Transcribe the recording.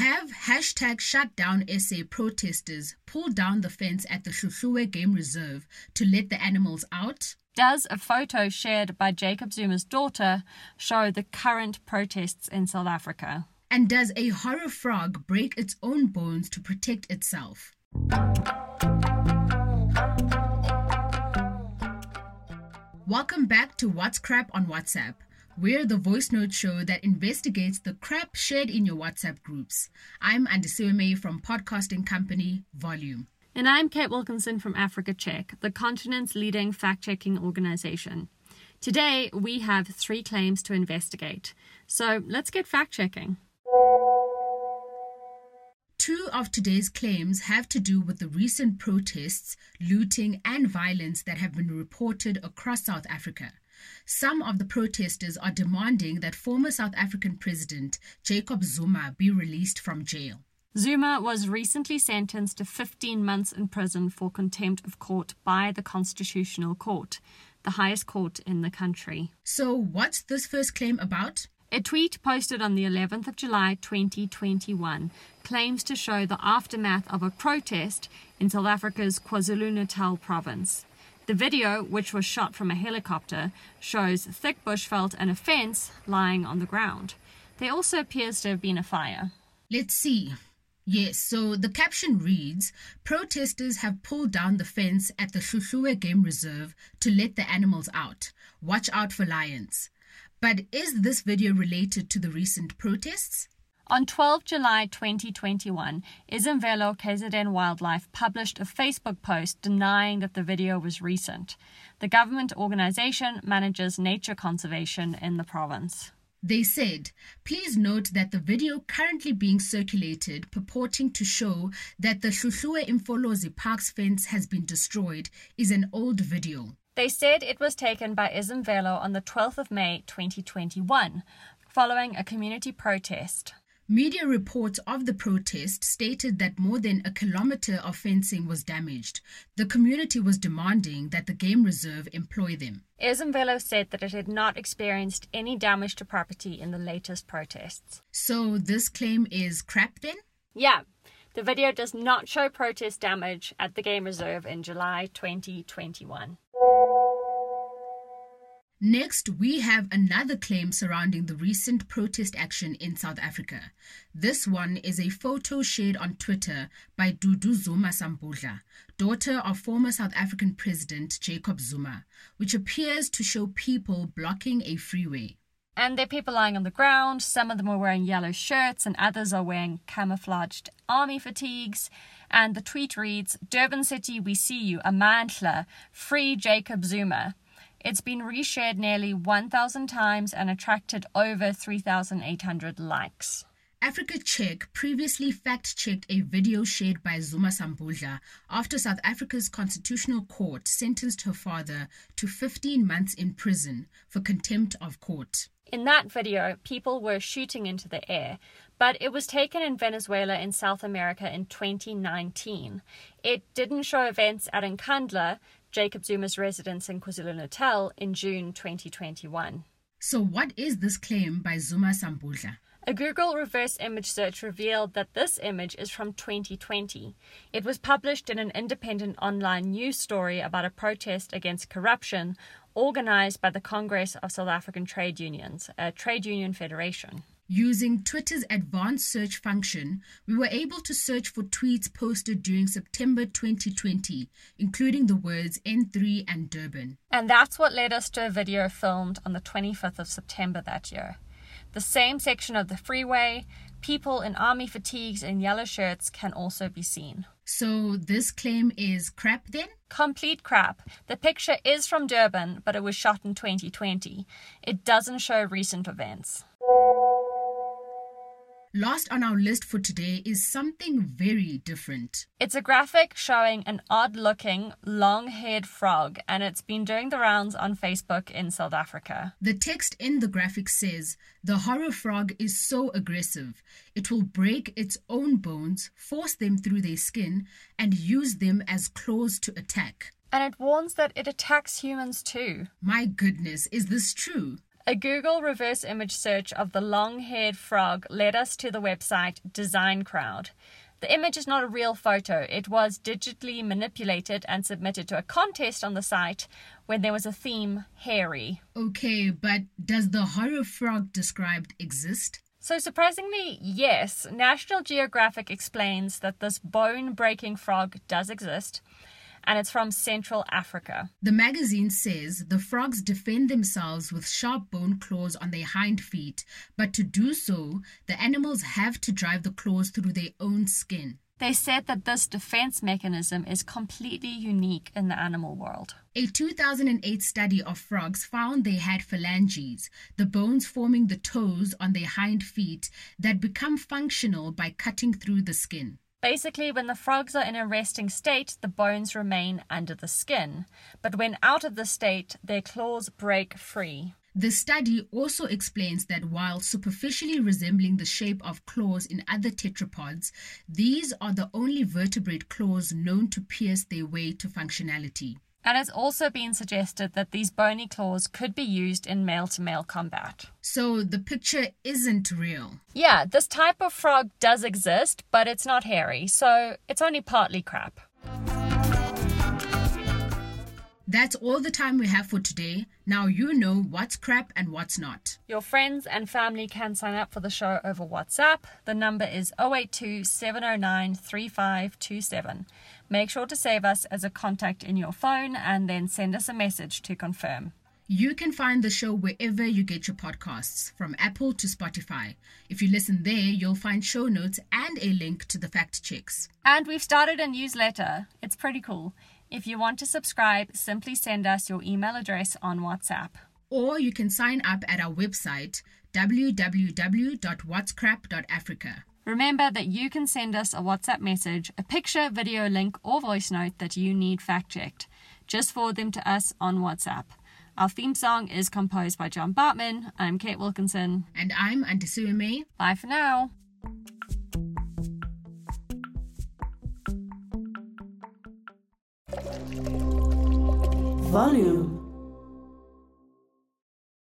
Have hashtag shutdown SA protesters pulled down the fence at the Hluhluwe Game Reserve to let the animals out? Does a photo shared by Jacob Zuma's daughter show the current protests in South Africa? And does a horror frog break its own bones to protect itself? Welcome back to What's Crap on WhatsApp. We're the voice note show that investigates the crap shared in your WhatsApp groups. I'm Andisiweme from podcasting company Volume. And I'm Kate Wilkinson from Africa Check, the continent's leading fact checking organization. Today, we have three claims to investigate. So let's get fact checking. Two of today's claims have to do with the recent protests, looting, and violence that have been reported across South Africa. Some of the protesters are demanding that former South African President Jacob Zuma be released from jail. Zuma was recently sentenced to 15 months in prison for contempt of court by the Constitutional Court, the highest court in the country. So, what's this first claim about? A tweet posted on the 11th of July 2021 claims to show the aftermath of a protest in South Africa's KwaZulu Natal province. The video, which was shot from a helicopter, shows thick bushveld and a fence lying on the ground. There also appears to have been a fire. Let's see. Yes, so the caption reads Protesters have pulled down the fence at the Hluhluwe Game Reserve to let the animals out. Watch out for lions. But is this video related to the recent protests? On 12 July 2021, Ezemvelo KZN Wildlife published a Facebook post denying that the video was recent. The government organization manages nature conservation in the province. They said, please note that the video currently being circulated purporting to show that the Hluhluwe Imfolozi Park's fence has been destroyed is an old video. They said it was taken by Ezemvelo on the 12th of May 2021, following a community protest. Media reports of the protest stated that more than a kilometer of fencing was damaged. The community was demanding that the game reserve employ them. Ezemvelo said that it had not experienced any damage to property in the latest protests. So this claim is crap then? Yeah. The video does not show protest damage at the game reserve in July 2021. Next, we have another claim surrounding the recent protest action in South Africa. This one is a photo shared on Twitter by Dudu Zuma Sambudla, daughter of former South African President Jacob Zuma, which appears to show people blocking a freeway. And there are people lying on the ground. Some of them are wearing yellow shirts, and others are wearing camouflaged army fatigues. And the tweet reads Durban City, we see you, Amandla, free Jacob Zuma. It's been reshared nearly 1,000 times and attracted over 3,800 likes. Africa Check previously fact checked a video shared by Zuma Sambudla after South Africa's Constitutional Court sentenced her father to 15 months in prison for contempt of court. In that video, people were shooting into the air, but it was taken in Venezuela in South America in 2019. It didn't show events at Nkandla, Jacob Zuma's residence in KwaZulu Natal, in June 2021. So, what is this claim by Zuma Sambudla? A Google reverse image search revealed that this image is from 2020. It was published in an independent online news story about a protest against corruption organized by the Congress of South African Trade Unions, a trade union federation. Using Twitter's advanced search function, we were able to search for tweets posted during September 2020, including the words N3 and Durban. And that's what led us to a video filmed on the 25th of September that year. The same section of the freeway, people in army fatigues and yellow shirts can also be seen. So, this claim is crap then? Complete crap. The picture is from Durban, but it was shot in 2020. It doesn't show recent events. Last on our list for today is something very different. It's a graphic showing an odd looking, long haired frog, and it's been doing the rounds on Facebook in South Africa. The text in the graphic says The horror frog is so aggressive, it will break its own bones, force them through their skin, and use them as claws to attack. And it warns that it attacks humans too. My goodness, is this true? A Google reverse image search of the long haired frog led us to the website Design Crowd. The image is not a real photo. It was digitally manipulated and submitted to a contest on the site when there was a theme hairy. Okay, but does the horror frog described exist? So, surprisingly, yes, National Geographic explains that this bone breaking frog does exist and it's from Central Africa. The magazine says the frogs defend themselves with sharp bone claws on their hind feet, but to do so, the animals have to drive the claws through their own skin. They said that this defense mechanism is completely unique in the animal world. A 2008 study of frogs found they had phalanges, the bones forming the toes on their hind feet that become functional by cutting through the skin. Basically, when the frogs are in a resting state, the bones remain under the skin. But when out of the state, their claws break free. The study also explains that while superficially resembling the shape of claws in other tetrapods, these are the only vertebrate claws known to pierce their way to functionality. And it's also been suggested that these bony claws could be used in male to male combat. So the picture isn't real. Yeah, this type of frog does exist, but it's not hairy, so it's only partly crap. That's all the time we have for today. Now you know what's crap and what's not. Your friends and family can sign up for the show over WhatsApp. The number is 082 709 3527. Make sure to save us as a contact in your phone and then send us a message to confirm. You can find the show wherever you get your podcasts, from Apple to Spotify. If you listen there, you'll find show notes and a link to the fact checks. And we've started a newsletter. It's pretty cool. If you want to subscribe, simply send us your email address on WhatsApp. Or you can sign up at our website www.whatscrap.africa. Remember that you can send us a WhatsApp message, a picture, video link, or voice note that you need fact checked. Just forward them to us on WhatsApp. Our theme song is composed by John Bartman. I'm Kate Wilkinson. And I'm Andisume. Bye for now. Volume